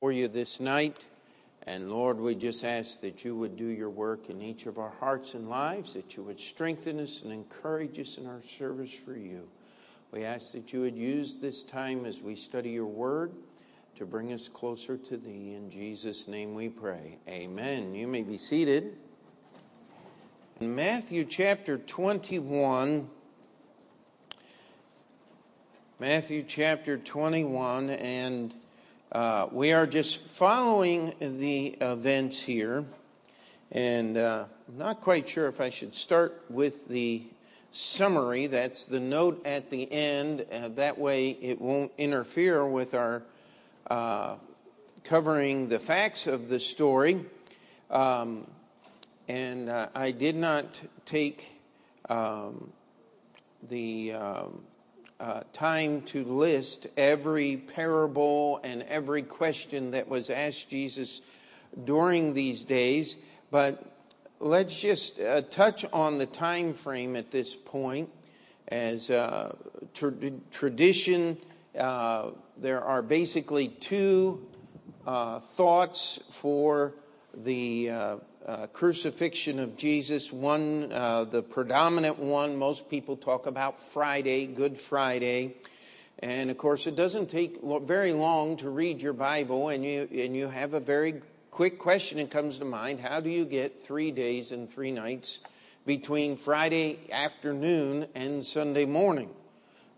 for you this night. And Lord, we just ask that you would do your work in each of our hearts and lives, that you would strengthen us and encourage us in our service for you. We ask that you would use this time as we study your word to bring us closer to thee. In Jesus' name we pray. Amen. You may be seated. In Matthew chapter 21, Matthew chapter 21, and uh, we are just following the events here, and uh, I'm not quite sure if I should start with the summary. That's the note at the end. Uh, that way, it won't interfere with our uh, covering the facts of the story. Um, and uh, I did not take um, the um, uh, time to list every parable and every question that was asked Jesus during these days, but let's just uh, touch on the time frame at this point. As uh, tra- tradition, uh, there are basically two uh, thoughts for the uh, crucifixion of Jesus. One, uh, the predominant one, most people talk about Friday, Good Friday. And of course, it doesn't take very long to read your Bible, and you, and you have a very quick question that comes to mind How do you get three days and three nights between Friday afternoon and Sunday morning?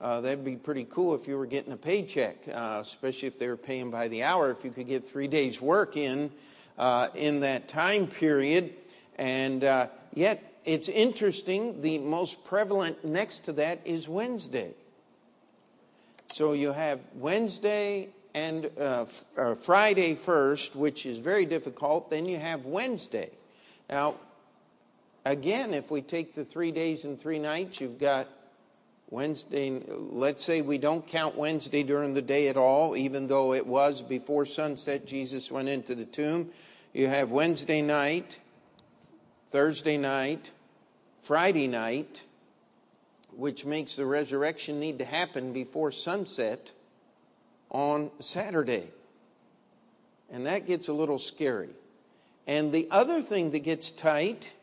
Uh, that'd be pretty cool if you were getting a paycheck, uh, especially if they were paying by the hour. If you could get three days' work in uh, in that time period. And uh, yet, it's interesting, the most prevalent next to that is Wednesday. So you have Wednesday and uh, uh, Friday first, which is very difficult. Then you have Wednesday. Now, again, if we take the three days and three nights, you've got Wednesday, let's say we don't count Wednesday during the day at all, even though it was before sunset Jesus went into the tomb. You have Wednesday night, Thursday night, Friday night, which makes the resurrection need to happen before sunset on Saturday. And that gets a little scary. And the other thing that gets tight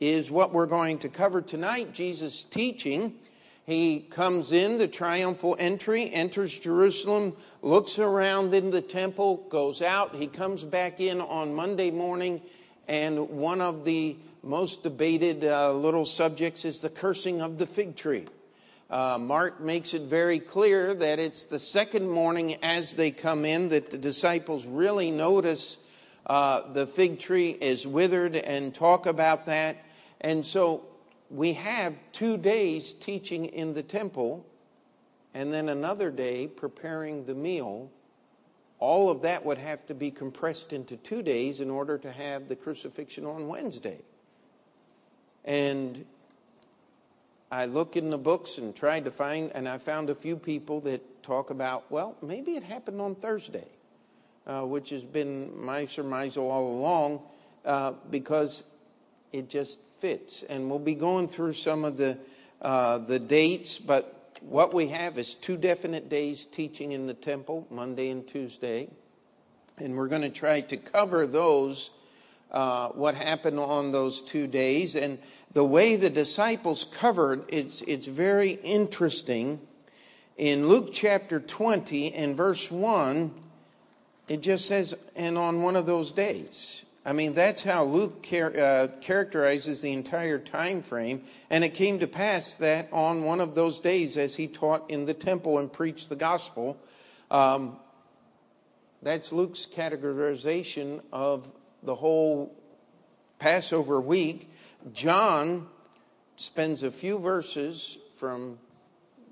is what we're going to cover tonight Jesus' teaching he comes in, the triumphal entry, enters Jerusalem, looks around in the temple, goes out. He comes back in on Monday morning, and one of the most debated uh, little subjects is the cursing of the fig tree. Uh, Mark makes it very clear that it's the second morning as they come in that the disciples really notice uh, the fig tree is withered and talk about that. And so we have two days teaching in the temple and then another day preparing the meal. All of that would have to be compressed into two days in order to have the crucifixion on Wednesday. And I look in the books and tried to find, and I found a few people that talk about, well, maybe it happened on Thursday, uh, which has been my surmise all along, uh, because it just fits. And we'll be going through some of the, uh, the dates, but what we have is two definite days teaching in the temple, Monday and Tuesday. And we're going to try to cover those, uh, what happened on those two days. And the way the disciples covered, it's, it's very interesting. In Luke chapter 20 and verse 1, it just says, and on one of those days. I mean, that's how Luke char- uh, characterizes the entire time frame. And it came to pass that on one of those days, as he taught in the temple and preached the gospel, um, that's Luke's categorization of the whole Passover week. John spends a few verses from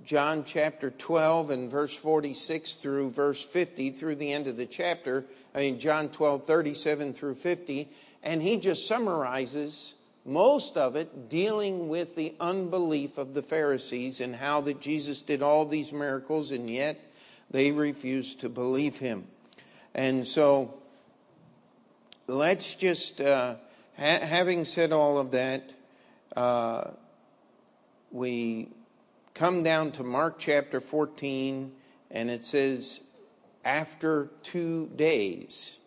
John chapter 12 and verse 46 through verse 50 through the end of the chapter. I mean, John 12, 37 through 50. And he just summarizes most of it dealing with the unbelief of the Pharisees and how that Jesus did all these miracles and yet they refused to believe him. And so let's just, uh, ha- having said all of that, uh, we come down to Mark chapter 14, and it says, after two days.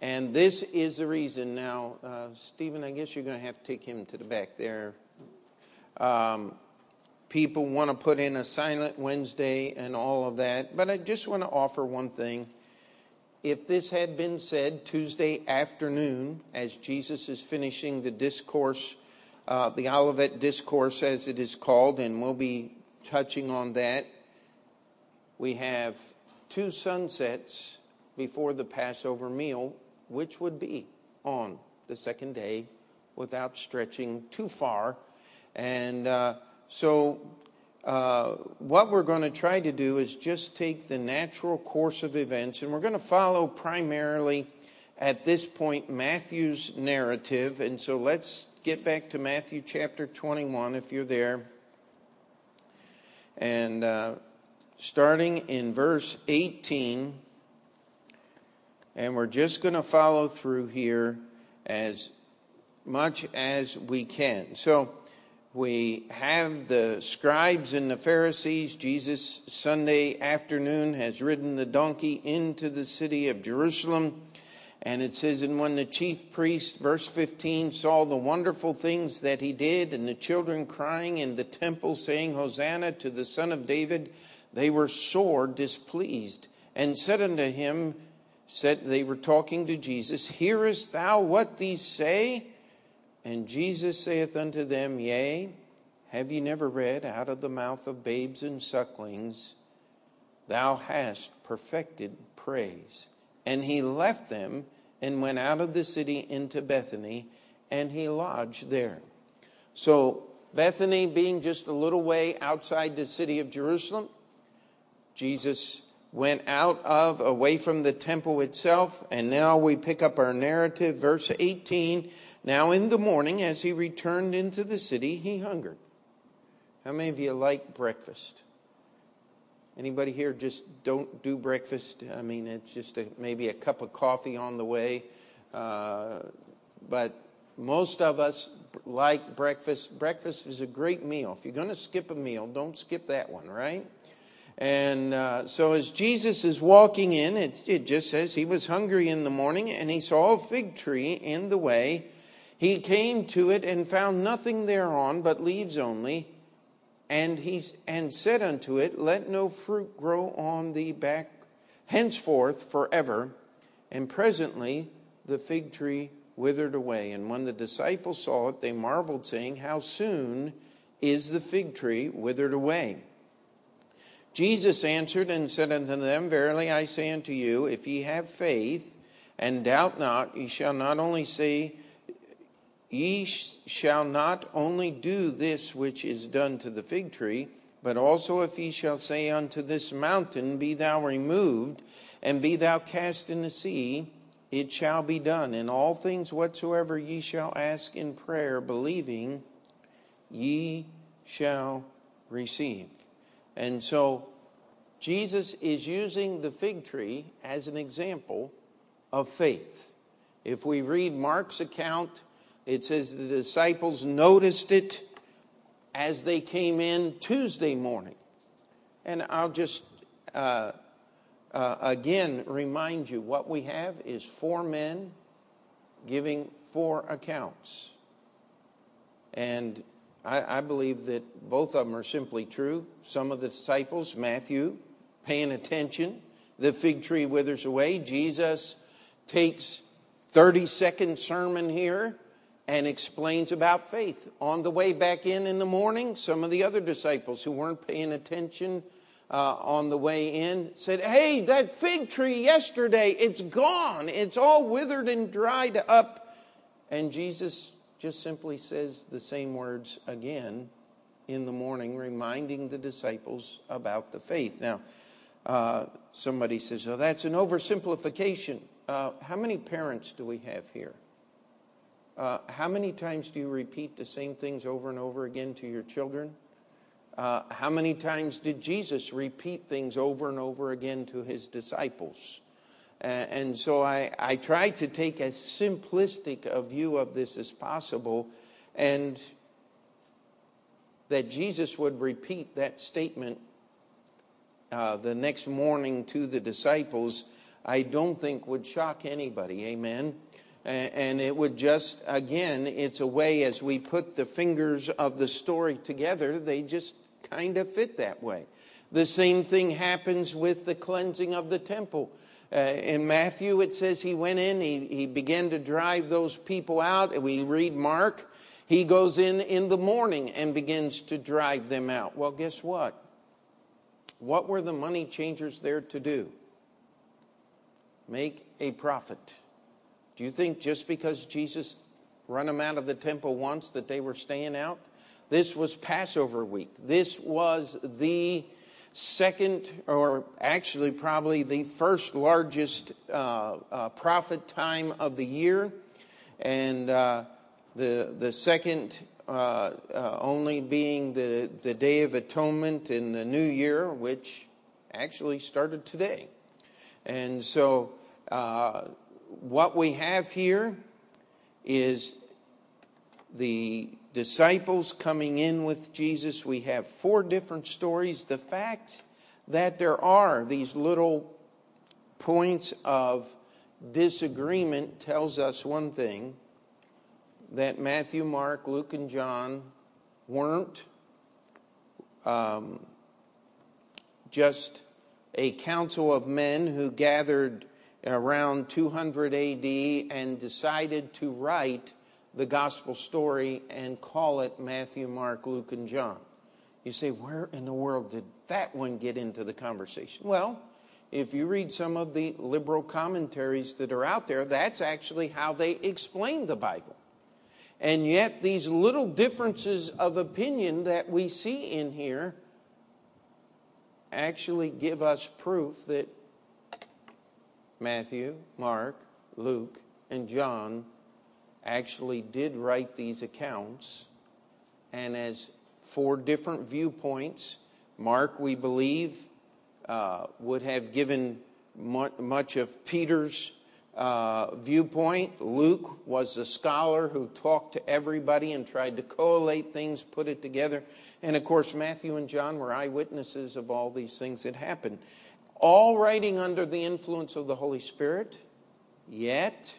And this is the reason. Now, uh, Stephen, I guess you're going to have to take him to the back there. Um, people want to put in a silent Wednesday and all of that, but I just want to offer one thing. If this had been said Tuesday afternoon, as Jesus is finishing the discourse, uh, the Olivet Discourse, as it is called, and we'll be touching on that, we have two sunsets before the Passover meal which would be on the second day without stretching too far. And uh, so, uh, what we're going to try to do is just take the natural course of events, and we're going to follow primarily at this point Matthew's narrative. And so, let's get back to Matthew chapter 21 if you're there. And uh, starting in verse 18 and we're just going to follow through here as much as we can. So we have the scribes and the Pharisees. Jesus, Sunday afternoon, has ridden the donkey into the city of Jerusalem. And it says, And when the chief priest, verse 15, saw the wonderful things that he did, and the children crying in the temple, saying, Hosanna to the Son of David, they were sore displeased, and said unto him, said they were talking to Jesus, Hearest thou what these say? And Jesus saith unto them, Yea, have ye never read out of the mouth of babes and sucklings, Thou hast perfected praise? And he left them and went out of the city into Bethany, and he lodged there. So, Bethany being just a little way outside the city of Jerusalem, Jesus went out of, away from the temple itself. And now we pick up our narrative, verse 18. Now in the morning, as he returned into the city, he hungered. How many of you like breakfast? Anybody here just don't do breakfast? I mean, it's just a, maybe a cup of coffee on the way. Uh, but most of us like breakfast. Breakfast is a great meal. If you're going to skip a meal, don't skip that one, right? And uh, so as Jesus is walking in, it, it just says he was hungry in the morning and he saw a fig tree in the way. He came to it and found nothing thereon but leaves only. And he and said unto it, Let no fruit grow on thee back henceforth forever. And presently the fig tree withered away. And when the disciples saw it, they marveled, saying, How soon is the fig tree withered away? Jesus answered and said unto them, Verily I say unto you, if ye have faith and doubt not, ye shall not only say, Ye shall not only do this which is done to the fig tree, but also if ye shall say unto this mountain, Be thou removed, and be thou cast in the sea, it shall be done. In all things whatsoever ye shall ask in prayer, believing, ye shall receive. And so Jesus is using the fig tree as an example of faith. If we read Mark's account, it says the disciples noticed it as they came in Tuesday morning. And I'll just uh, uh, again remind you what we have is four men giving four accounts. And I, I, believe that both of them are simply true. Some of the disciples, Matthew, paying attention, the fig tree withers away. Jesus takes 30 second sermon here and explains about faith. On the way back in in the morning, some of the other disciples who weren't paying attention uh, on the way in said, Hey, that fig tree yesterday, it's gone. It's all withered and dried up. And Jesus just simply says the same words again in the morning, reminding the disciples about the faith. Now, uh, somebody says, Oh, that's an oversimplification. Uh, how many parents do we have here? Uh, how many times do you repeat the same things over and over again to your children? Uh, how many times did Jesus repeat things over and over again to his disciples? and so I, I try to take as simplistic a view of this as possible, and that Jesus would repeat that statement uh, the next morning to the disciples, I don't think would shock anybody. Amen. And it would just, again, it's a way as we put the fingers of the story together, they just kind of fit that way. The same thing happens with the cleansing of the temple. Uh, in Matthew, it says he went in, he, he began to drive those people out. We read Mark, he goes in in the morning and begins to drive them out. Well, guess what? What were the money changers there to do? Make a profit. Do you think just because Jesus run them out of the temple once that they were staying out? This was Passover week. This was the second, or actually probably the first largest uh, uh, profit time of the year, and uh, the the second uh, uh, only being the the Day of Atonement in the New Year, which actually started today, and so uh, what we have here is the disciples coming in with Jesus. We have four different stories. The fact that there are these little points of disagreement tells us one thing that Matthew, Mark, Luke, and John weren't um, just a council of men who gathered around 200 AD and decided to write the gospel story and call it Matthew, Mark, Luke, and John. You say, where in the world did that one get into the conversation? Well, if you read some of the liberal commentaries that are out there, that's actually how they explain the Bible. And yet, these little differences of opinion that we see in here actually give us proof that Matthew, Mark, Luke, and John actually did write these accounts. And as four different viewpoints, Mark, we believe, uh, would have given much of Peter's uh, viewpoint. Luke was the scholar who talked to everybody and tried to collate things, put it together. And of course, Matthew and John were eyewitnesses of all these things that happened all writing under the influence of the Holy Spirit, yet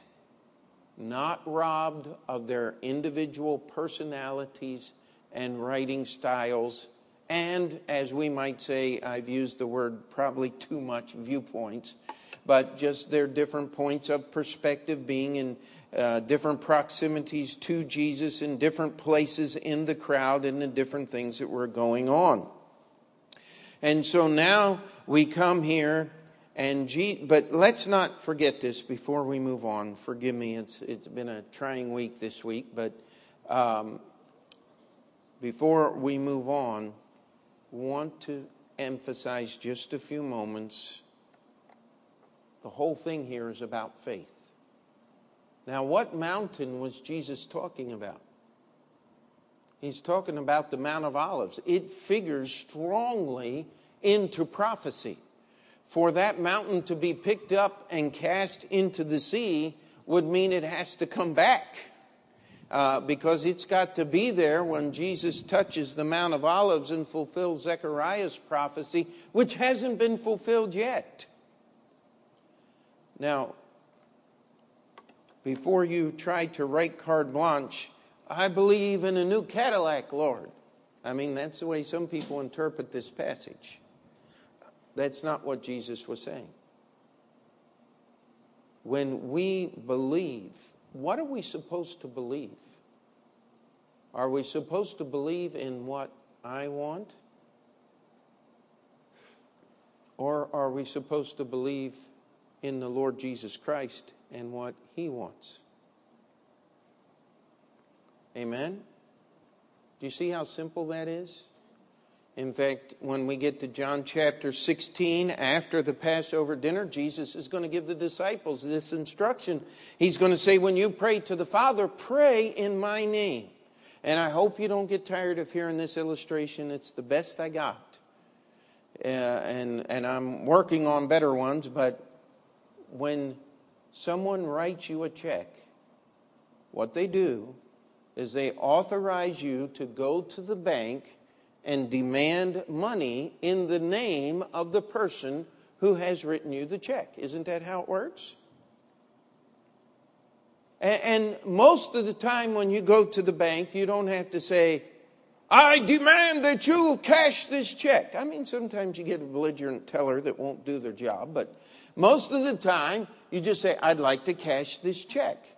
not robbed of their individual personalities and writing styles, and as we might say, I've used the word probably too much viewpoints, but just their different points of perspective being in uh, different proximities to Jesus in different places in the crowd and the different things that were going on. And so now we come here and but let's not forget this before we move on. Forgive me, it's it's been a trying week this week, but um, before we move on, want to emphasize just a few moments. The whole thing here is about faith. Now, what mountain was Jesus talking about? He's talking about the Mount of Olives. It figures strongly into prophecy. For that mountain to be picked up and cast into the sea would mean it has to come back. Uh, because it's got to be there when Jesus touches the Mount of Olives and fulfills Zechariah's prophecy, which hasn't been fulfilled yet. Now, before you try to write carte blanche, I believe in a new Cadillac, Lord. I mean, that's the way some people interpret this passage. That's not what Jesus was saying. When we believe, what are we supposed to believe? Are we supposed to believe in what I want? Or are we supposed to believe in the Lord Jesus Christ and what He wants? Amen? Do you see how simple that is? In fact, when we get to John chapter 16, after the Passover dinner, Jesus is going to give the disciples this instruction. He's going to say, When you pray to the Father, pray in my name. And I hope you don't get tired of hearing this illustration. It's the best I got. Uh, and, and I'm working on better ones, but when someone writes you a check, what they do is they authorize you to go to the bank and demand money in the name of the person who has written you the check. Isn't that how it works? And most of the time when you go to the bank, you don't have to say, I demand that you cash this check. I mean, sometimes you get a belligerent teller that won't do their job, but most of the time you just say, I'd like to cash this check.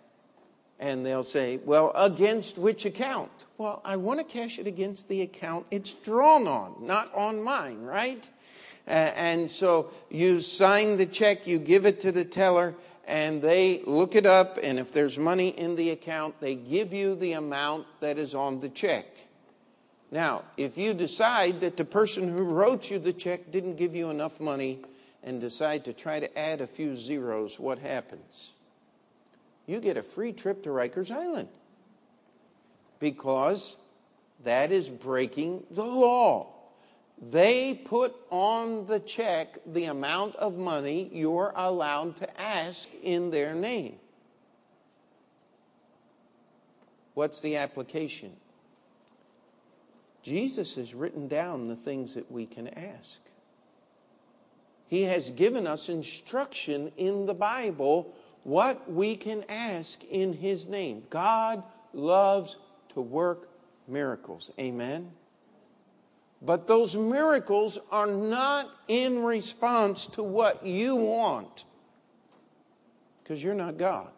And they'll say, Well, against which account? Well, I want to cash it against the account it's drawn on, not on mine, right? And so you sign the check, you give it to the teller, and they look it up, and if there's money in the account, they give you the amount that is on the check. Now, if you decide that the person who wrote you the check didn't give you enough money and decide to try to add a few zeros, what happens? You get a free trip to Rikers Island because that is breaking the law. They put on the check the amount of money you're allowed to ask in their name. What's the application? Jesus has written down the things that we can ask. He has given us instruction in the Bible what we can ask in His name. God loves to work miracles. Amen. But those miracles are not in response to what you want, because you're not God.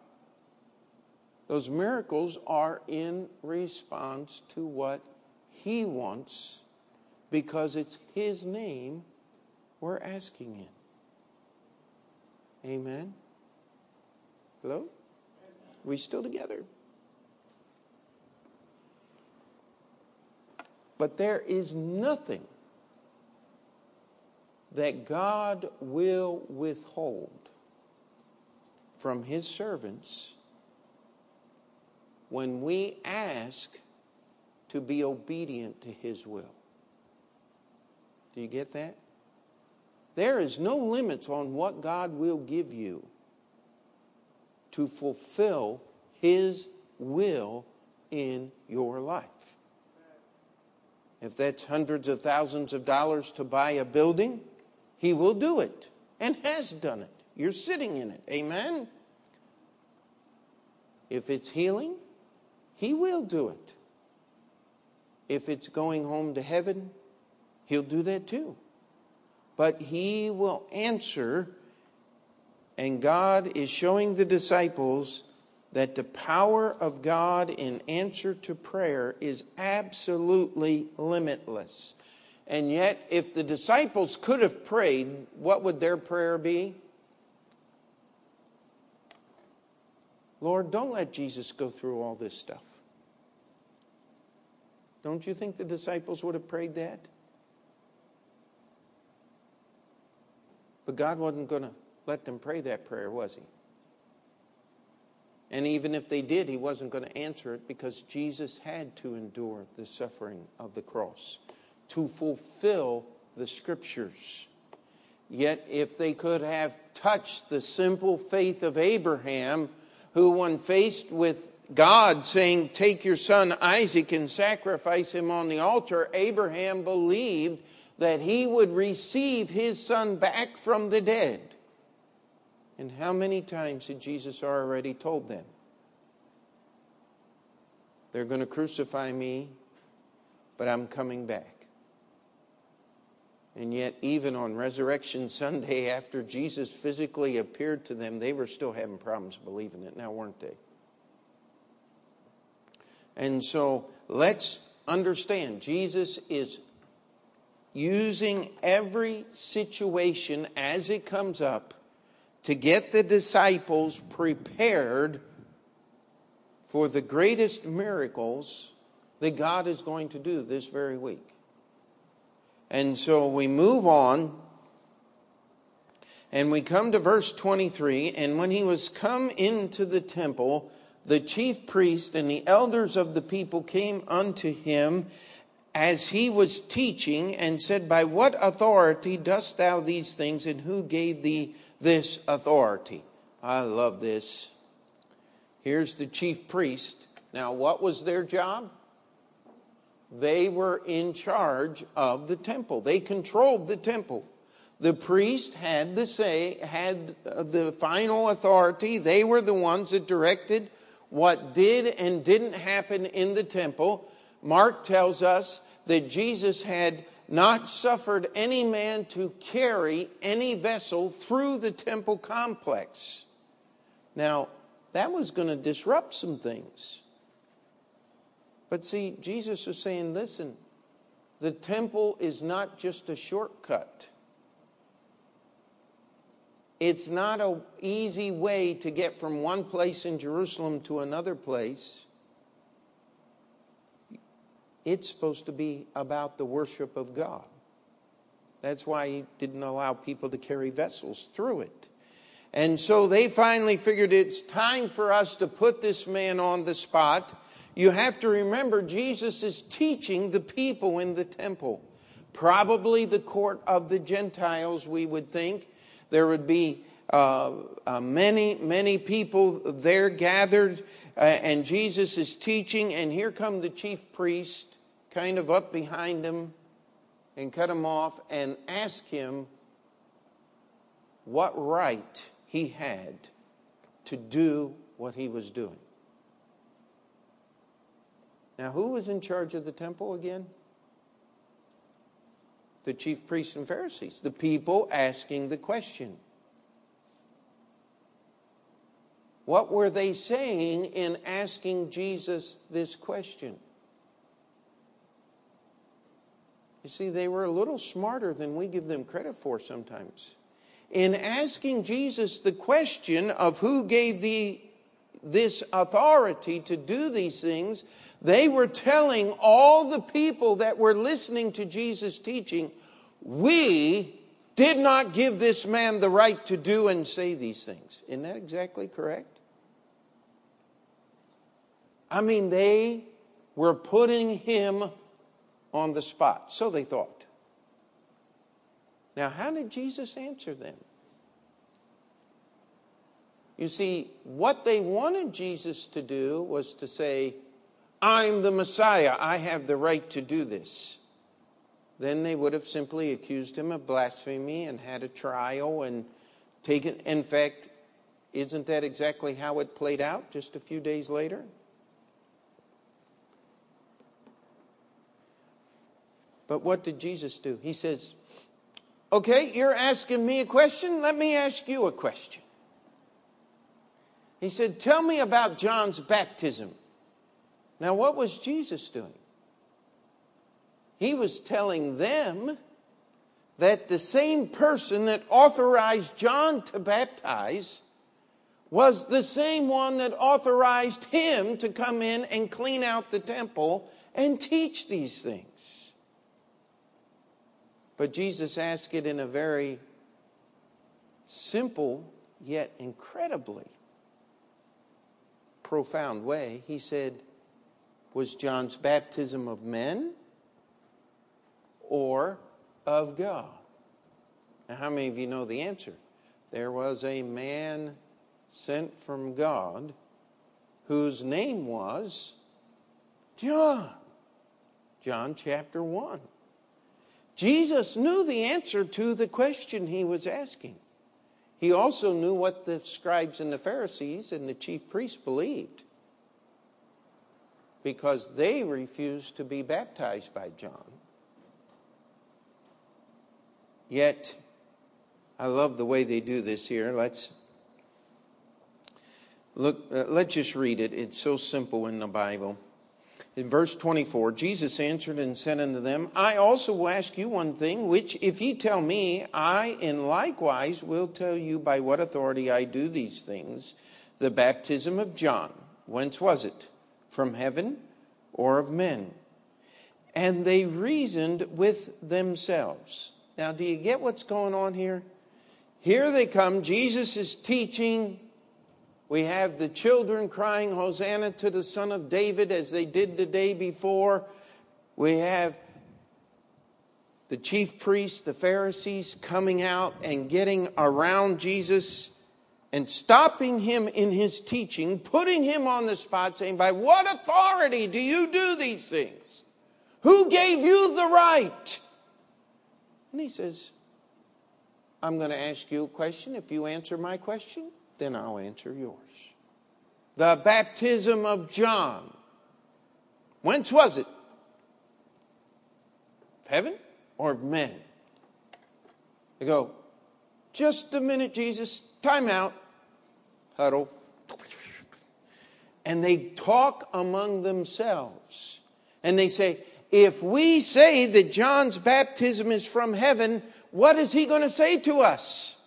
Those miracles are in response to what He wants, because it's His name we're asking in. Amen. Hello? We still together? But there is nothing that God will withhold from his servants when we ask to be obedient to his will. Do you get that? There is no limits on what God will give you to fulfill his will in your life. If that's hundreds of thousands of dollars to buy a building, he will do it and has done it. You're sitting in it. Amen? If it's healing, he will do it. If it's going home to heaven, he'll do that too. But he will answer, and God is showing the disciples that the power of God in answer to prayer is absolutely limitless. And yet, if the disciples could have prayed, what would their prayer be? Lord, don't let Jesus go through all this stuff. Don't you think the disciples would have prayed that? But God wasn't going to let them pray that prayer, was He? And even if they did, he wasn't going to answer it because Jesus had to endure the suffering of the cross to fulfill the scriptures. Yet, if they could have touched the simple faith of Abraham, who, when faced with God saying, Take your son Isaac and sacrifice him on the altar, Abraham believed that he would receive his son back from the dead. And how many times had Jesus already told them? They're going to crucify me, but I'm coming back. And yet, even on Resurrection Sunday, after Jesus physically appeared to them, they were still having problems believing it now, weren't they? And so let's understand Jesus is using every situation as it comes up to get the disciples prepared for the greatest miracles that God is going to do this very week. And so we move on and we come to verse 23 and when he was come into the temple the chief priest and the elders of the people came unto him as he was teaching and said by what authority dost thou these things and who gave thee this authority. I love this. Here's the chief priest. Now, what was their job? They were in charge of the temple. They controlled the temple. The priest had the say, had uh, the final authority. They were the ones that directed what did and didn't happen in the temple. Mark tells us that Jesus had not suffered any man to carry any vessel through the temple complex. Now, that was going to disrupt some things. But see, Jesus was saying, listen, the temple is not just a shortcut. It's not an easy way to get from one place in Jerusalem to another place. It's supposed to be about the worship of God. That's why he didn't allow people to carry vessels through it. And so they finally figured it's time for us to put this man on the spot. You have to remember, Jesus is teaching the people in the temple. Probably the court of the Gentiles, we would think. There would be uh, uh, many, many people there gathered, uh, and Jesus is teaching, and here come the chief priest, kind of up behind him, and cut him off and ask him what right he had to do what he was doing. Now, who was in charge of the temple again? The chief priests and Pharisees, the people asking the question. What were they saying in asking Jesus this question? You see, they were a little smarter than we give them credit for sometimes. In asking Jesus the question of who gave the, this authority to do these things, they were telling all the people that were listening to Jesus' teaching, we did not give this man the right to do and say these things. Isn't that exactly correct? I mean, they were putting him on the spot. So they thought. Now, how did Jesus answer them? You see, what they wanted Jesus to do was to say, I'm the Messiah. I have the right to do this. Then they would have simply accused him of blasphemy and had a trial and taken. In fact, isn't that exactly how it played out just a few days later? But what did Jesus do? He says, Okay, you're asking me a question. Let me ask you a question. He said, Tell me about John's baptism. Now, what was Jesus doing? He was telling them that the same person that authorized John to baptize was the same one that authorized him to come in and clean out the temple and teach these things. But Jesus asked it in a very simple yet incredibly profound way. He said, Was John's baptism of men or of God? Now, how many of you know the answer? There was a man sent from God whose name was John. John chapter 1. Jesus knew the answer to the question he was asking. He also knew what the scribes and the Pharisees and the chief priests believed because they refused to be baptized by John. Yet, I love the way they do this here. Let's look, uh, let's just read it. It's so simple in the Bible. In verse 24, Jesus answered and said unto them, I also will ask you one thing, which if ye tell me, I in likewise will tell you by what authority I do these things. The baptism of John, whence was it? From heaven or of men? And they reasoned with themselves. Now, do you get what's going on here? Here they come. Jesus is teaching we have the children crying, Hosanna to the Son of David, as they did the day before. We have the chief priests, the Pharisees, coming out and getting around Jesus and stopping him in his teaching, putting him on the spot, saying, By what authority do you do these things? Who gave you the right? And he says, I'm going to ask you a question. If you answer my question, then I'll answer yours. The baptism of John. Whence was it? Of heaven or of men? They go, just a minute, Jesus, time out, huddle. And they talk among themselves. And they say, if we say that John's baptism is from heaven, what is he going to say to us?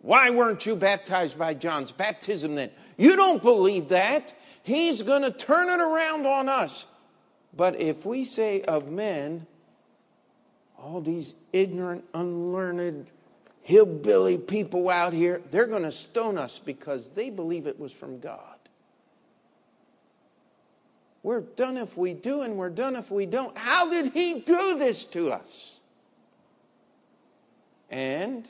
Why weren't you baptized by John's baptism then? You don't believe that. He's going to turn it around on us. But if we say of men, all these ignorant, unlearned, hillbilly people out here, they're going to stone us because they believe it was from God. We're done if we do, and we're done if we don't. How did He do this to us? And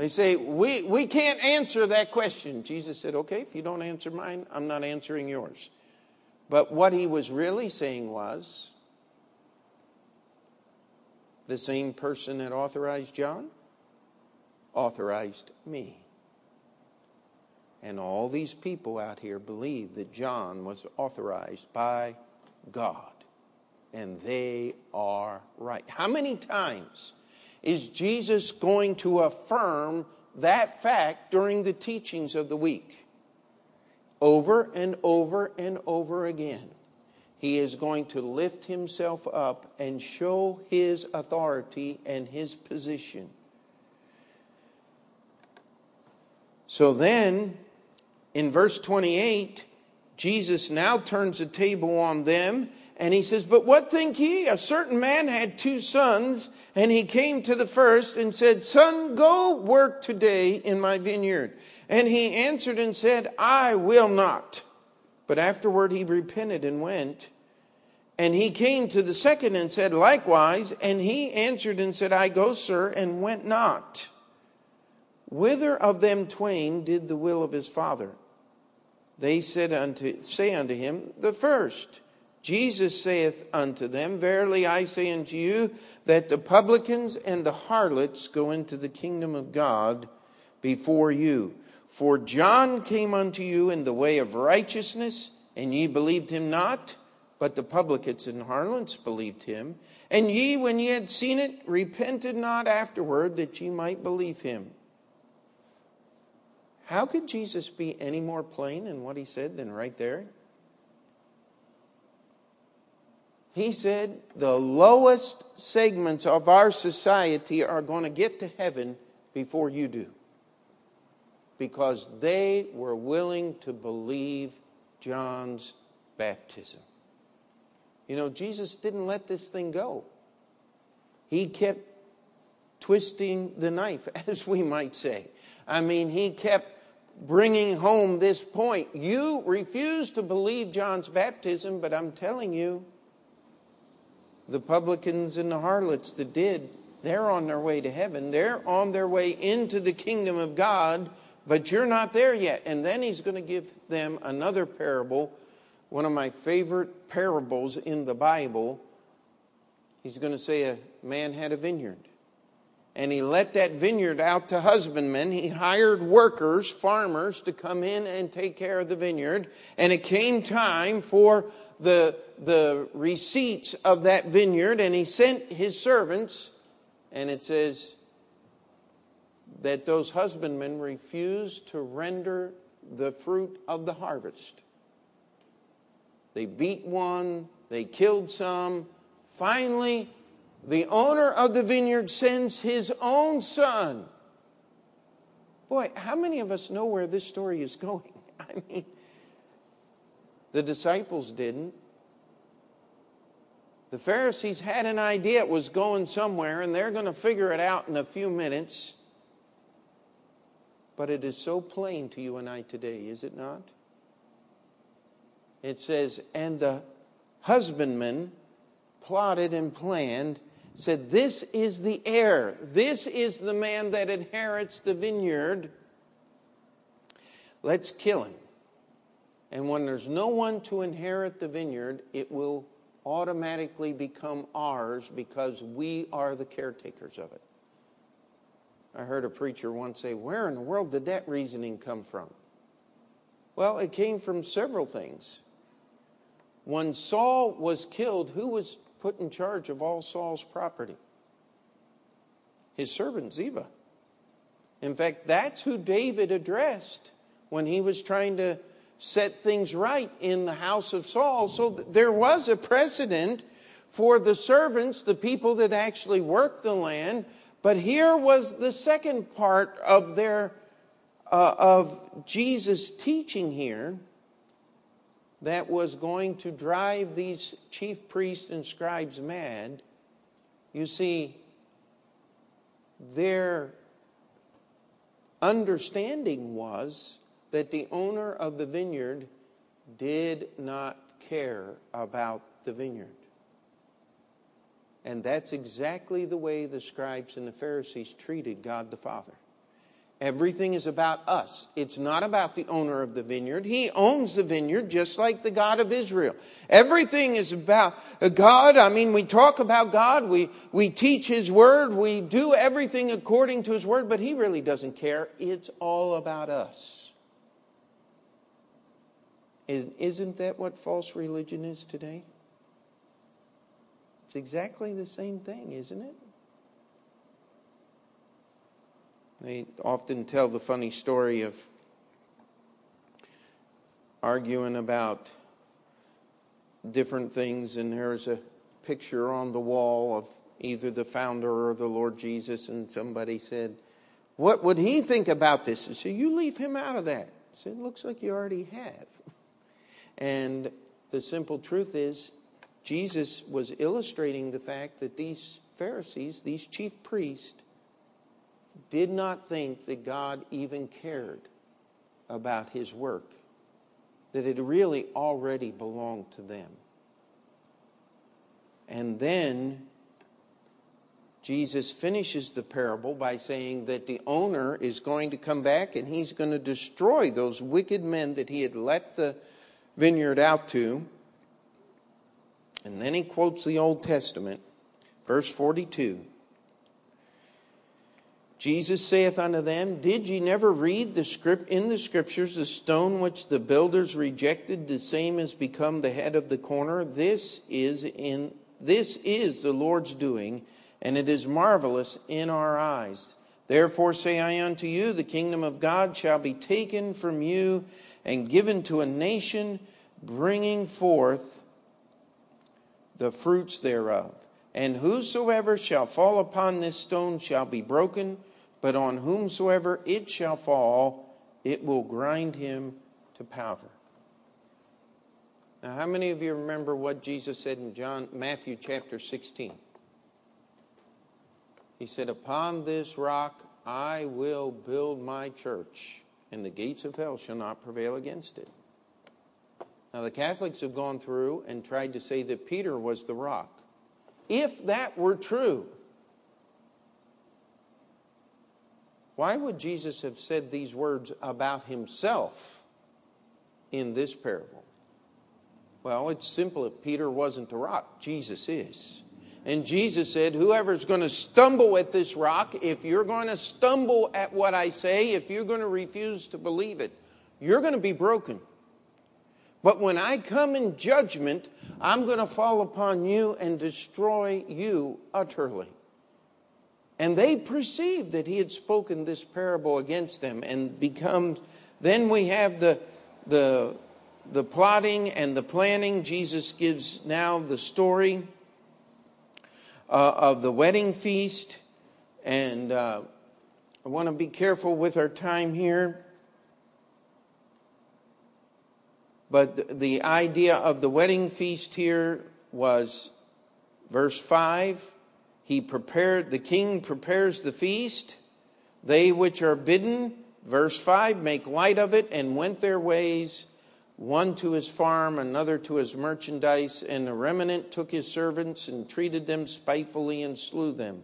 they say, we, we can't answer that question. Jesus said, Okay, if you don't answer mine, I'm not answering yours. But what he was really saying was the same person that authorized John authorized me. And all these people out here believe that John was authorized by God. And they are right. How many times is Jesus going to affirm that fact during the teachings of the week? Over and over and over again. He is going to lift himself up and show his authority and his position. So then in verse 28, Jesus now turns the table on them and he says, But what think ye? A certain man had two sons, and he came to the first and said, Son, go work today in my vineyard. And he answered and said, I will not. But afterward he repented and went. And he came to the second and said likewise, and he answered and said, I go, sir, and went not. Whither of them twain did the will of his father? They said unto, say unto him, The first. Jesus saith unto them, Verily I say unto you, that the publicans and the harlots go into the kingdom of God before you. For John came unto you in the way of righteousness, and ye believed him not, but the publicans and harlots believed him. And ye, when ye had seen it, repented not afterward that ye might believe him. How could Jesus be any more plain in what he said than right there? He said the lowest segments of our society are going to get to heaven before you do. Because they were willing to believe John's baptism. You know, Jesus didn't let this thing go. He kept twisting the knife, as we might say. I mean, he kept bringing home this point. You refuse to believe John's baptism, but I'm telling you, the publicans and the harlots that did, they're on their way to heaven. They're on their way into the kingdom of God, but you're not there yet. And then he's going to give them another parable, one of my favorite parables in the Bible. He's going to say a man had a vineyard and he let that vineyard out to husbandmen. He hired workers, farmers, to come in and take care of the vineyard. And it came time for the, the receipts of that vineyard, and he sent his servants, and it says that those husbandmen refused to render the fruit of the harvest. They beat one, they killed some. Finally, the owner of the vineyard sends his own son. Boy, how many of us know where this story is going? I mean, the disciples didn't. The Pharisees had an idea it was going somewhere, and they're going to figure it out in a few minutes. But it is so plain to you and I today, is it not? It says, And the husbandman plotted and planned said, This is the heir. This is the man that inherits the vineyard. Let's kill him. And when there's no one to inherit the vineyard, it will automatically become ours because we are the caretakers of it. I heard a preacher once say, Where in the world did that reasoning come from? Well, it came from several things. When Saul was killed, who was put in charge of all Saul's property? His servant Ziba. In fact, that's who David addressed when he was trying to set things right in the house of Saul. So there was a precedent for the servants, the people that actually worked the land. But here was the second part of their uh, of Jesus' teaching here that was going to drive these chief priests and scribes mad. You see, their understanding was that the owner of the vineyard did not care about the vineyard. And that's exactly the way the scribes and the Pharisees treated God the Father. Everything is about us. It's not about the owner of the vineyard. He owns the vineyard just like the God of Israel. Everything is about God. I mean, we talk about God. We, we teach His word. We do everything according to His word, but He really doesn't care. It's all about us. Isn't that what false religion is today? It's exactly the same thing, isn't it? They often tell the funny story of arguing about different things, and there's a picture on the wall of either the founder or the Lord Jesus, and somebody said, What would he think about this? I said, You leave him out of that. I said, Looks like you already have. And the simple truth is, Jesus was illustrating the fact that these Pharisees, these chief priests, did not think that God even cared about his work, that it really already belonged to them. And then Jesus finishes the parable by saying that the owner is going to come back and he's going to destroy those wicked men that he had let the vineyard out to. And then he quotes the Old Testament, verse 42. Jesus saith unto them, Did ye never read the script in the scriptures the stone which the builders rejected, the same has become the head of the corner? This is in this is the Lord's doing, and it is marvelous in our eyes. Therefore say I unto you, the kingdom of God shall be taken from you and given to a nation, bringing forth the fruits thereof. And whosoever shall fall upon this stone shall be broken but on whomsoever it shall fall, it will grind him to powder. Now, how many of you remember what Jesus said in John Matthew chapter 16? He said, Upon this rock I will build my church, and the gates of hell shall not prevail against it. Now, the Catholics have gone through and tried to say that Peter was the rock. If that were true, Why would Jesus have said these words about himself in this parable? Well, it's simple. If Peter wasn't the rock, Jesus is. And Jesus said, Whoever's going to stumble at this rock, if you're going to stumble at what I say, if you're going to refuse to believe it, you're going to be broken. But when I come in judgment, I'm going to fall upon you and destroy you utterly. And they perceived that he had spoken this parable against them and become then we have the the the plotting and the planning. Jesus gives now the story uh, of the wedding feast. And uh, I want to be careful with our time here. But the idea of the wedding feast here was verse 5 he prepared, the king prepares the feast. They which are bidden, verse 5, make light of it and went their ways, one to his farm, another to his merchandise, and the remnant took his servants and treated them spitefully and slew them.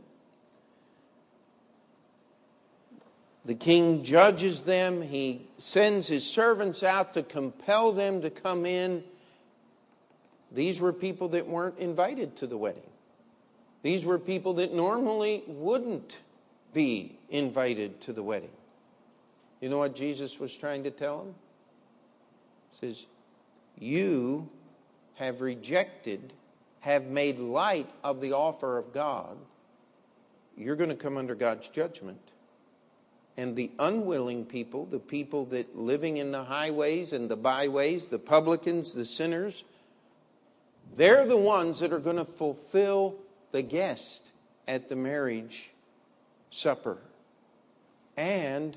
The king judges them. He sends his servants out to compel them to come in these were people that weren't invited to the wedding. These were people that normally wouldn't be invited to the wedding. You know what Jesus was trying to tell them? Says, You have rejected, have made light of the offer of God. You're going to come under God's judgment. And the unwilling people, the people that living in the highways and the byways, the publicans, the sinners, they're the ones that are going to fulfill the guest at the marriage supper. And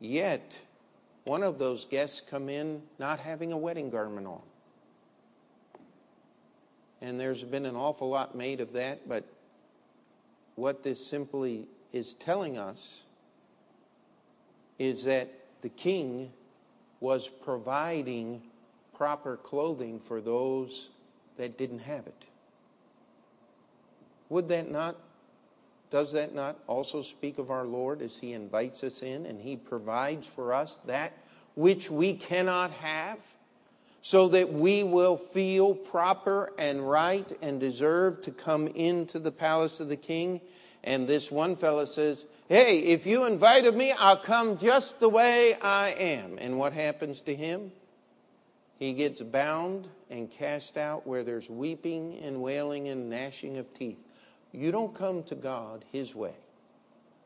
yet, one of those guests come in not having a wedding garment on. And there's been an awful lot made of that, but what this simply is telling us is that the king was providing proper clothing for those that didn't have it. Would that not, does that not also speak of our Lord as He invites us in and He provides for us that which we cannot have so that we will feel proper and right and deserve to come into the palace of the king? And this one fellow says, Hey, if you invited me, I'll come just the way I am. And what happens to him? He gets bound and cast out where there's weeping and wailing and gnashing of teeth. You don't come to God His way.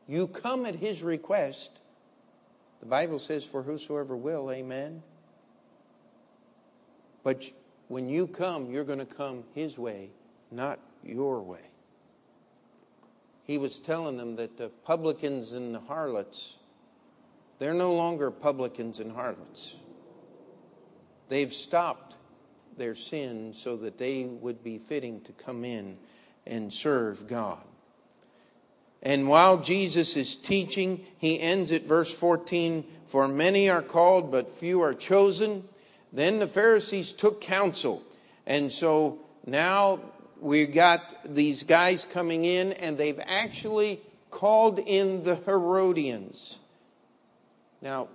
You come at His request. The Bible says, For whosoever will, amen. But when you come, you're going to come His way, not your way. He was telling them that the publicans and the harlots, they're no longer publicans and harlots. They've stopped their sin so that they would be fitting to come in and serve God. And while Jesus is teaching, he ends at verse 14 For many are called, but few are chosen. Then the Pharisees took counsel. And so now we've got these guys coming in, and they've actually called in the Herodians. Now,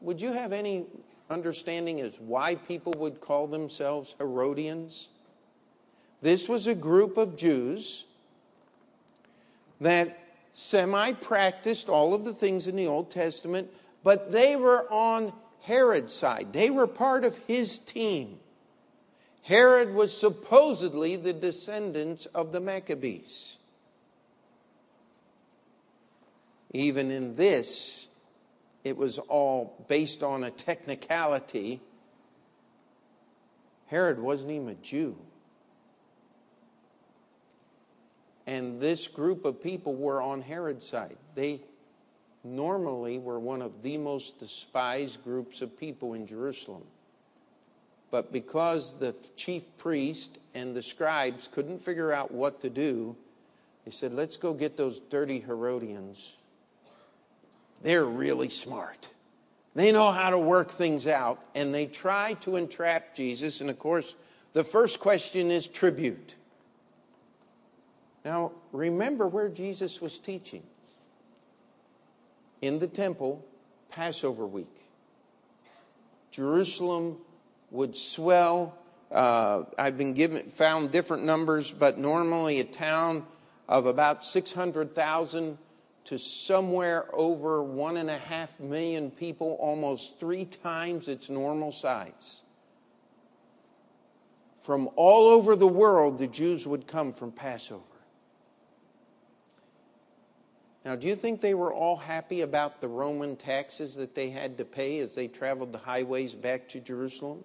would you have any understanding as why people would call themselves Herodians. This was a group of Jews that semi practiced all of the things in the Old Testament, but they were on Herod's side. They were part of his team. Herod was supposedly the descendants of the Maccabees. Even in this, it was all based on a technicality. Herod wasn't even a Jew. And this group of people were on Herod's side. They normally were one of the most despised groups of people in Jerusalem. But because the chief priest and the scribes couldn't figure out what to do, they said, let's go get those dirty Herodians they're really smart. They know how to work things out, and they try to entrap Jesus. And of course, the first question is tribute. Now, remember where Jesus was teaching in the temple, Passover week. Jerusalem would swell. Uh, I've been given found different numbers, but normally a town of about 600,000 to somewhere over one and a half million people, almost three times its normal size. From all over the world, the Jews would come from Passover. Now, do you think they were all happy about the Roman taxes that they had to pay as they traveled the highways back to Jerusalem?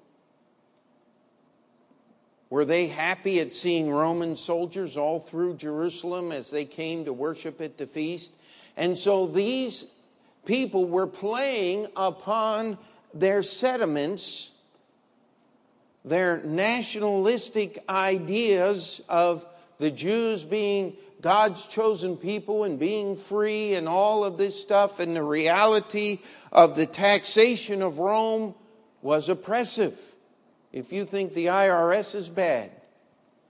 Were they happy at seeing Roman soldiers all through Jerusalem as they came to worship at the feast? And so these people were playing upon their sentiments, their nationalistic ideas of the Jews being God's chosen people and being free and all of this stuff, and the reality of the taxation of Rome was oppressive. If you think the IRS is bad,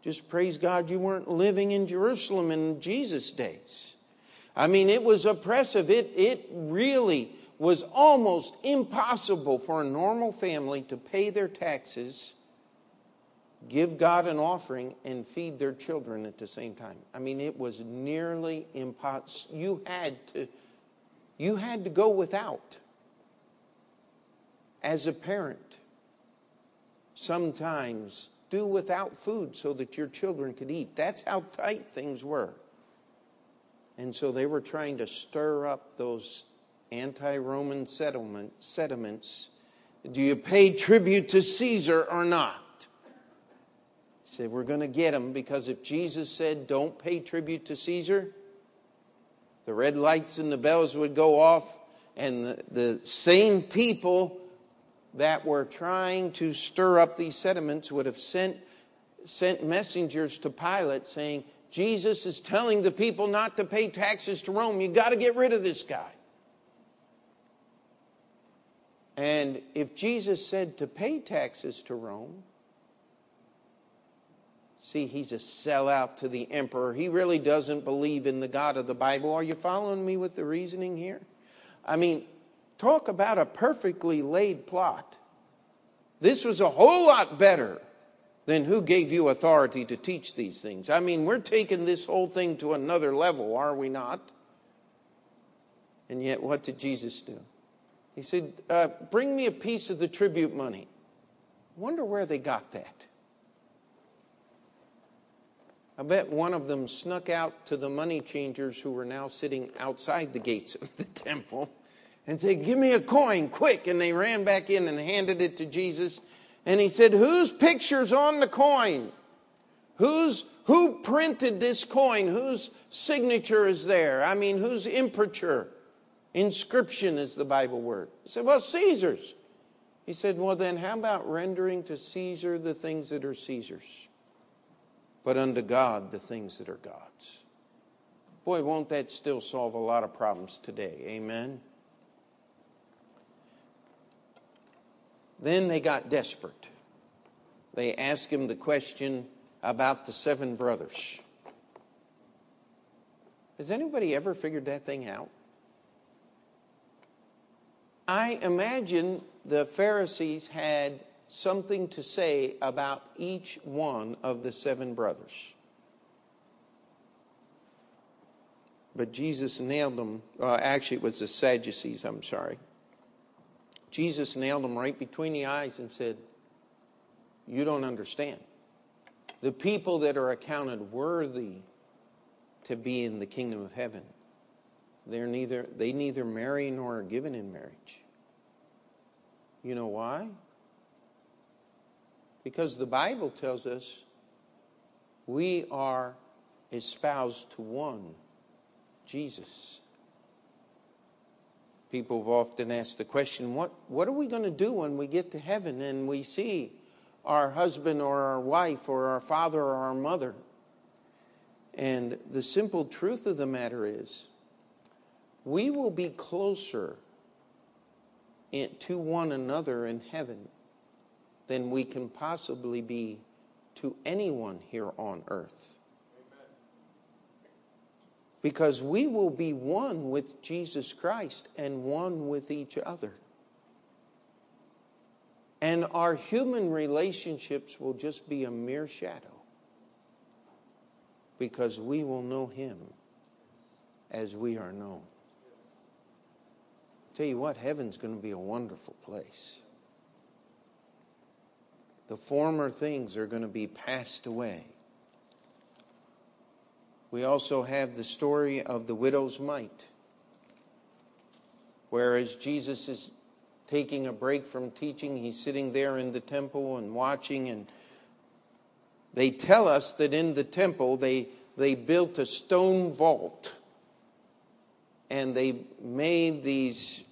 just praise God you weren't living in Jerusalem in Jesus' days. I mean, it was oppressive. It, it really was almost impossible for a normal family to pay their taxes give God an offering and feed their children at the same time. I mean, it was nearly impossible. You had to, you had to go without. As a parent, sometimes do without food so that your children could eat. That's how tight things were. And so they were trying to stir up those anti Roman settlement, sediments. Do you pay tribute to Caesar or not? Said, We're going to get them because if Jesus said, Don't pay tribute to Caesar, the red lights and the bells would go off, and the, the same people that were trying to stir up these sediments would have sent, sent messengers to Pilate saying, Jesus is telling the people not to pay taxes to Rome. You got to get rid of this guy. And if Jesus said to pay taxes to Rome, See, he's a sellout to the emperor. He really doesn't believe in the God of the Bible. Are you following me with the reasoning here? I mean, talk about a perfectly laid plot. This was a whole lot better than who gave you authority to teach these things. I mean, we're taking this whole thing to another level, are we not? And yet, what did Jesus do? He said, uh, Bring me a piece of the tribute money. Wonder where they got that. I bet one of them snuck out to the money changers who were now sitting outside the gates of the temple and said, Give me a coin, quick. And they ran back in and handed it to Jesus. And he said, Whose picture's on the coin? Who's, who printed this coin? Whose signature is there? I mean, whose imprimatur? Inscription is the Bible word. He said, Well, Caesar's. He said, Well, then, how about rendering to Caesar the things that are Caesar's? But unto God the things that are God's. Boy, won't that still solve a lot of problems today? Amen. Then they got desperate. They asked him the question about the seven brothers. Has anybody ever figured that thing out? I imagine the Pharisees had something to say about each one of the seven brothers. But Jesus nailed them. Uh, actually, it was the Sadducees, I'm sorry. Jesus nailed them right between the eyes and said, You don't understand. The people that are accounted worthy to be in the kingdom of heaven, they're neither, they neither marry nor are given in marriage. You know why? Because the Bible tells us we are espoused to one, Jesus. People have often asked the question what, what are we going to do when we get to heaven and we see our husband or our wife or our father or our mother? And the simple truth of the matter is, we will be closer to one another in heaven than we can possibly be to anyone here on earth. Because we will be one with Jesus Christ and one with each other. And our human relationships will just be a mere shadow. Because we will know Him as we are known. I'll Tell you what, heaven's going to be a wonderful place the former things are going to be passed away. We also have the story of the widow's mite, whereas Jesus is taking a break from teaching, he's sitting there in the temple and watching, and they tell us that in the temple they, they built a stone vault and they made these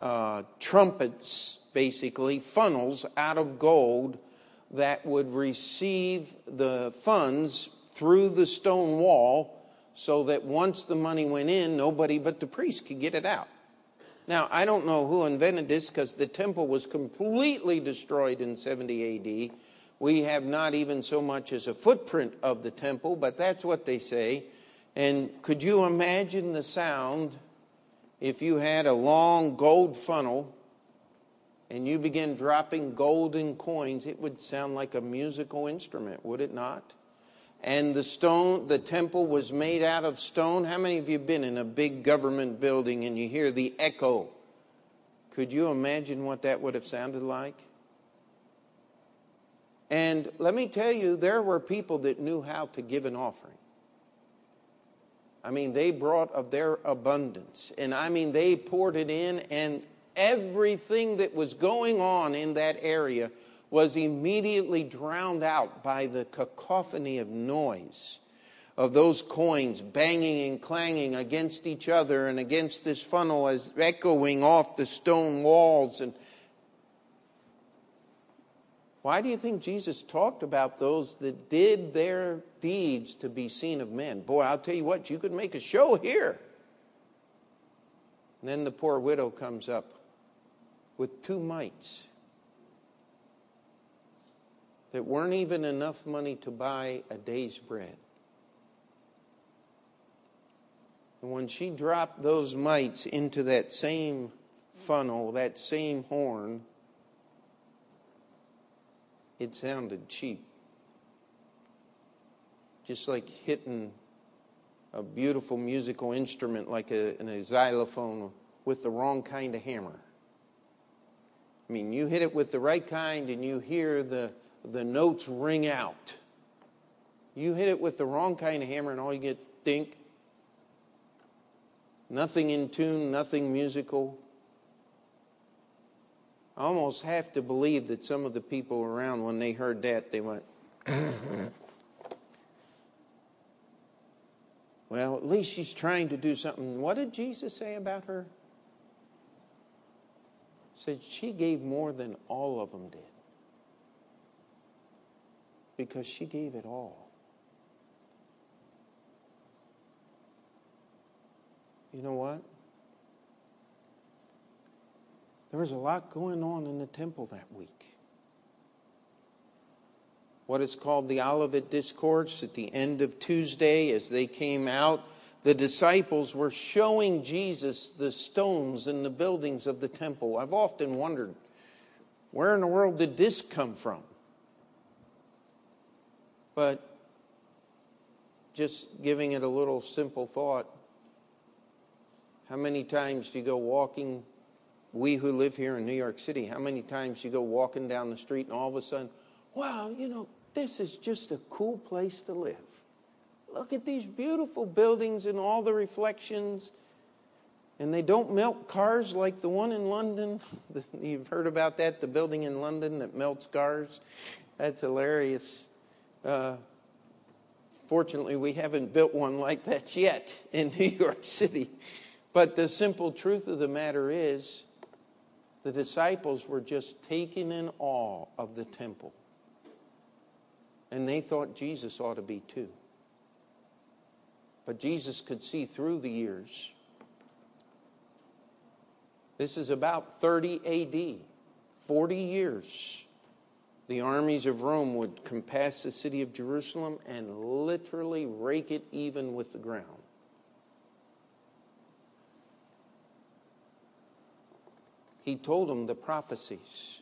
uh, trumpets basically funnels out of gold that would receive the funds through the stone wall so that once the money went in, nobody but the priest could get it out. Now, I don't know who invented this because the temple was completely destroyed in 70 AD. We have not even so much as a footprint of the temple, but that's what they say. And could you imagine the sound if you had a long gold funnel and you begin dropping golden coins, it would sound like a musical instrument, would it not? And the stone, the temple was made out of stone. How many of you been in a big government building and you hear the echo? Could you imagine what that would have sounded like? And let me tell you, there were people that knew how to give an offering. I mean, they brought of their abundance. And I mean, they poured it in, and everything that was going on in that area was immediately drowned out by the cacophony of noise of those coins banging and clanging against each other and against this funnel as echoing off the stone walls and why do you think Jesus talked about those that did their deeds to be seen of men? Boy, I'll tell you what, you could make a show here. And then the poor widow comes up with two mites that weren't even enough money to buy a day's bread. And when she dropped those mites into that same funnel, that same horn, it sounded cheap. Just like hitting a beautiful musical instrument like a, a xylophone with the wrong kind of hammer. I mean, you hit it with the right kind and you hear the the notes ring out. You hit it with the wrong kind of hammer, and all you get is think. Nothing in tune, nothing musical. I almost have to believe that some of the people around, when they heard that, they went, Well, at least she's trying to do something. What did Jesus say about her? Said she gave more than all of them did because she gave it all. You know what? There was a lot going on in the temple that week. What is called the Olivet Discourse at the end of Tuesday, as they came out, the disciples were showing Jesus the stones and the buildings of the temple. I've often wondered where in the world did this come from? But just giving it a little simple thought how many times do you go walking? We who live here in New York City, how many times do you go walking down the street and all of a sudden, wow, you know, this is just a cool place to live. Look at these beautiful buildings and all the reflections. And they don't melt cars like the one in London. You've heard about that, the building in London that melts cars. That's hilarious. Uh, fortunately, we haven't built one like that yet in New York City. But the simple truth of the matter is, the disciples were just taken in awe of the temple. And they thought Jesus ought to be too. But Jesus could see through the years. This is about 30 AD, 40 years the armies of Rome would compass the city of Jerusalem and literally rake it even with the ground. He told them the prophecies.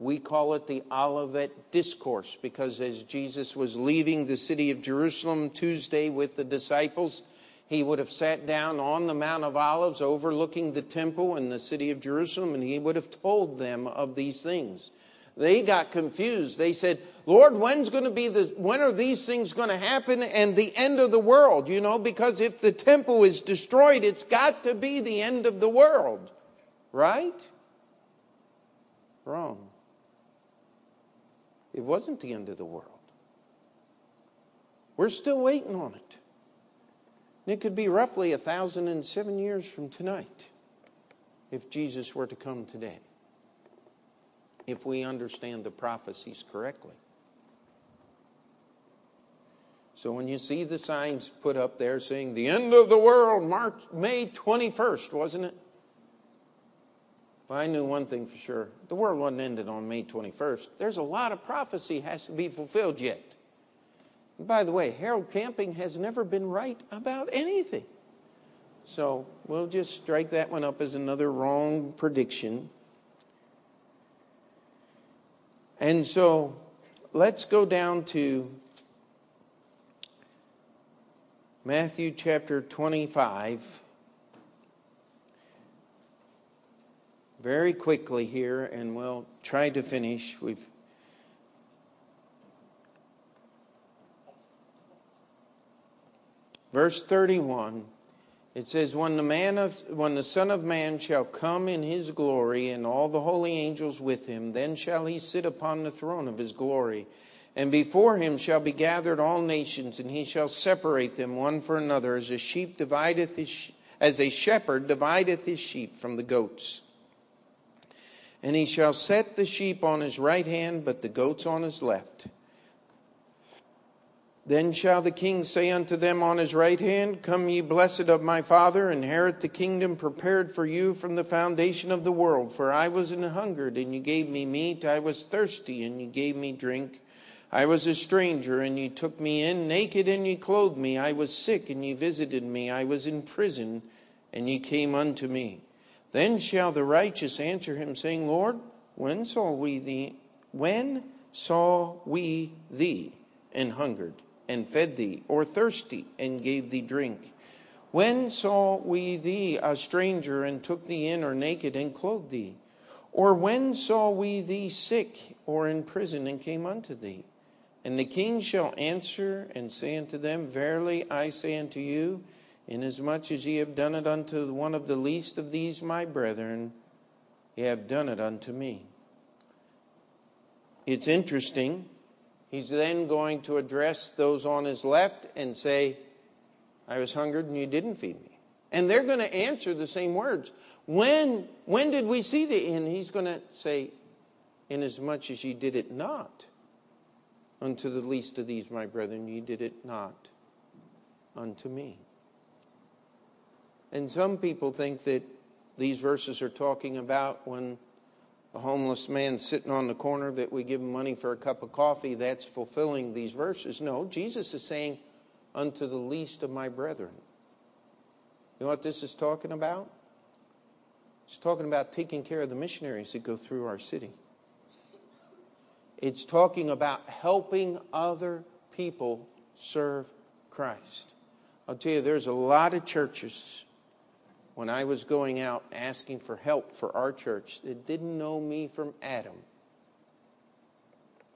We call it the Olivet Discourse because as Jesus was leaving the city of Jerusalem Tuesday with the disciples, he would have sat down on the Mount of Olives overlooking the temple in the city of Jerusalem and he would have told them of these things. They got confused. They said, Lord, when's going to be the, when are these things going to happen and the end of the world? You know, because if the temple is destroyed, it's got to be the end of the world. Right? Wrong. It wasn't the end of the world. We're still waiting on it. And it could be roughly a thousand and seven years from tonight if Jesus were to come today if we understand the prophecies correctly. So when you see the signs put up there saying the end of the world, March, May 21st, wasn't it? Well, I knew one thing for sure. The world wasn't ended on May 21st. There's a lot of prophecy has to be fulfilled yet. And by the way, Harold Camping has never been right about anything. So we'll just strike that one up as another wrong prediction. And so let's go down to Matthew chapter 25. Very quickly here, and we'll try to finish. We've verse 31 it says when the man of when the son of man shall come in his glory and all the holy angels with him then shall he sit upon the throne of his glory and before him shall be gathered all nations and he shall separate them one for another as a sheep divideth his as a shepherd divideth his sheep from the goats and he shall set the sheep on his right hand but the goats on his left then shall the king say unto them on his right hand, Come ye blessed of my father, inherit the kingdom prepared for you from the foundation of the world. For I was an hungered, and you gave me meat. I was thirsty, and you gave me drink. I was a stranger, and you took me in. Naked, and you clothed me. I was sick, and you visited me. I was in prison, and ye came unto me. Then shall the righteous answer him, saying, Lord, when saw we thee? When saw we thee and hungered? and fed thee, or thirsty and gave thee drink? When saw we thee a stranger and took thee in, or naked and clothed thee? Or when saw we thee sick or in prison and came unto thee? And the king shall answer and say unto them, Verily I say unto you, inasmuch as ye have done it unto one of the least of these my brethren, ye have done it unto me. It's interesting He's then going to address those on his left and say, I was hungered and you didn't feed me. And they're going to answer the same words. When, when did we see the end? He's going to say, Inasmuch as ye did it not unto the least of these, my brethren, ye did it not unto me. And some people think that these verses are talking about when a homeless man sitting on the corner that we give him money for a cup of coffee, that's fulfilling these verses. No, Jesus is saying, unto the least of my brethren. You know what this is talking about? It's talking about taking care of the missionaries that go through our city. It's talking about helping other people serve Christ. I'll tell you, there's a lot of churches when I was going out asking for help for our church that didn't know me from Adam.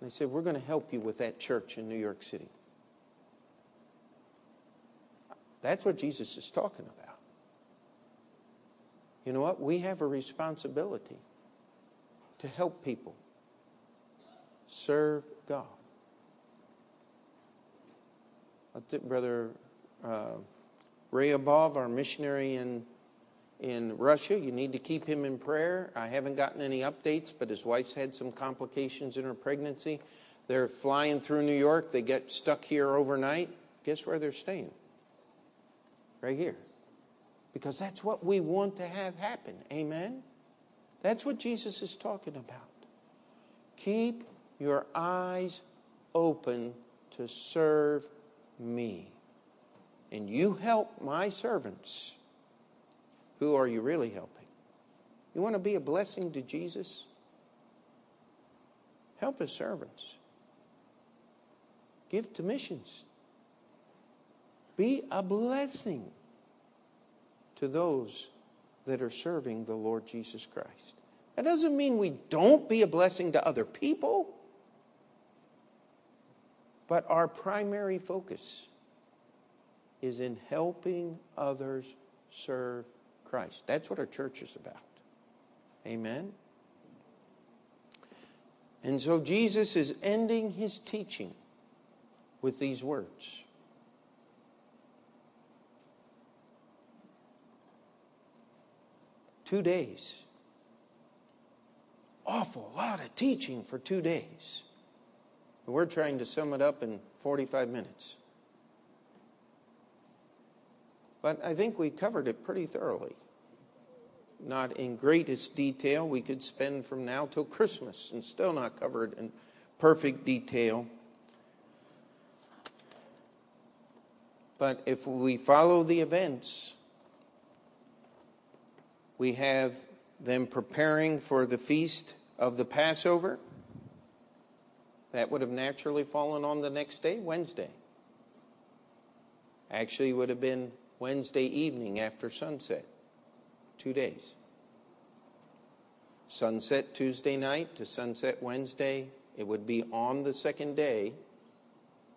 They said, We're going to help you with that church in New York City. That's what Jesus is talking about. You know what? We have a responsibility to help people serve God. Brother uh, Ray Abov, our missionary in in Russia. You need to keep him in prayer. I haven't gotten any updates, but his wife's had some complications in her pregnancy. They're flying through New York. They get stuck here overnight. Guess where they're staying? Right here. Because that's what we want to have happen. Amen? That's what Jesus is talking about. Keep your eyes open to serve me. And you help my servants who are you really helping? You want to be a blessing to Jesus? Help his servants. Give to missions. Be a blessing to those that are serving the Lord Jesus Christ. That doesn't mean we don't be a blessing to other people, but our primary focus is in helping others serve Christ. That's what our church is about. Amen. And so Jesus is ending his teaching with these words. Two days. Awful lot of teaching for two days. We're trying to sum it up in 45 minutes. But I think we covered it pretty thoroughly not in greatest detail. We could spend from now till Christmas and still not cover it in perfect detail. But if we follow the events, we have them preparing for the feast of the Passover. That would have naturally fallen on the next day, Wednesday. Actually, would have been Wednesday evening after sunset. Two days. Sunset Tuesday night to sunset Wednesday. It would be on the second day.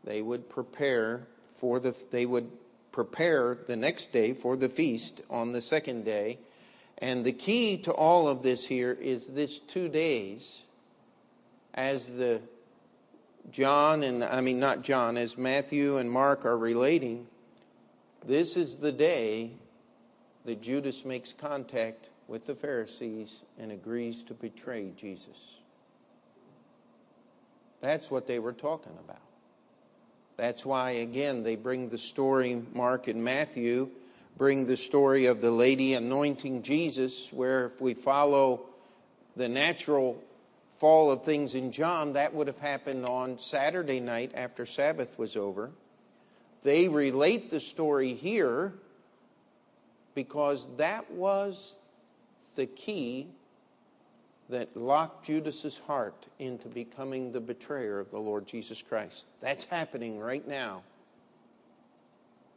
They would prepare for the they would prepare the next day for the feast on the second day. And the key to all of this here is this two days as the John and I mean not John as Matthew and Mark are relating this is the day that Judas makes contact with the Pharisees and agrees to betray Jesus. That's what they were talking about. That's why, again, they bring the story, Mark and Matthew bring the story of the lady anointing Jesus, where if we follow the natural fall of things in John, that would have happened on Saturday night after Sabbath was over. They relate the story here because that was the key that locked Judas's heart into becoming the betrayer of the Lord Jesus Christ. That's happening right now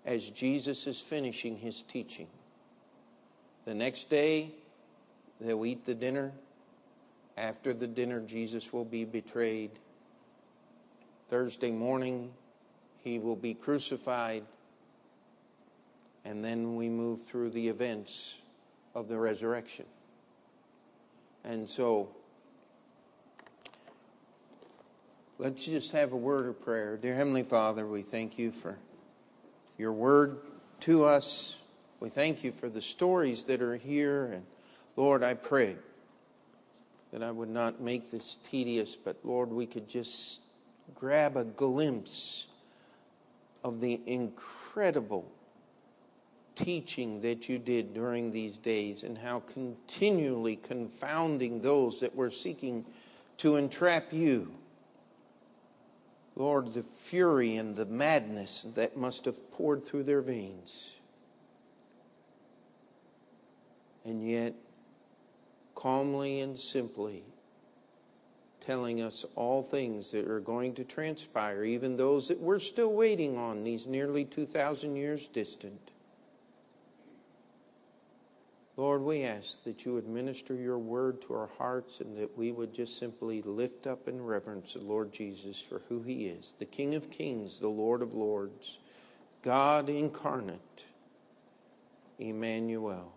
as Jesus is finishing his teaching. The next day, they'll eat the dinner. After the dinner, Jesus will be betrayed. Thursday morning, he will be crucified. And then we move through the events of the resurrection. And so, let's just have a word of prayer. Dear Heavenly Father, we thank you for your word to us. We thank you for the stories that are here. And Lord, I pray that I would not make this tedious, but Lord, we could just grab a glimpse of the incredible teaching that you did during these days and how continually confounding those that were seeking to entrap you. Lord, the fury and the madness that must have poured through their veins. And yet, calmly and simply, telling us all things that are going to transpire, even those that we're still waiting on, these nearly 2,000 years distant. Lord, we ask that you would minister your word to our hearts and that we would just simply lift up in reverence the Lord Jesus for who he is the King of kings, the Lord of lords, God incarnate, Emmanuel,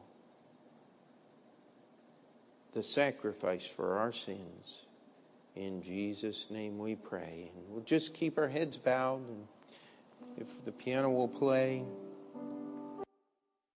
the sacrifice for our sins. In Jesus' name we pray. And we'll just keep our heads bowed. And if the piano will play.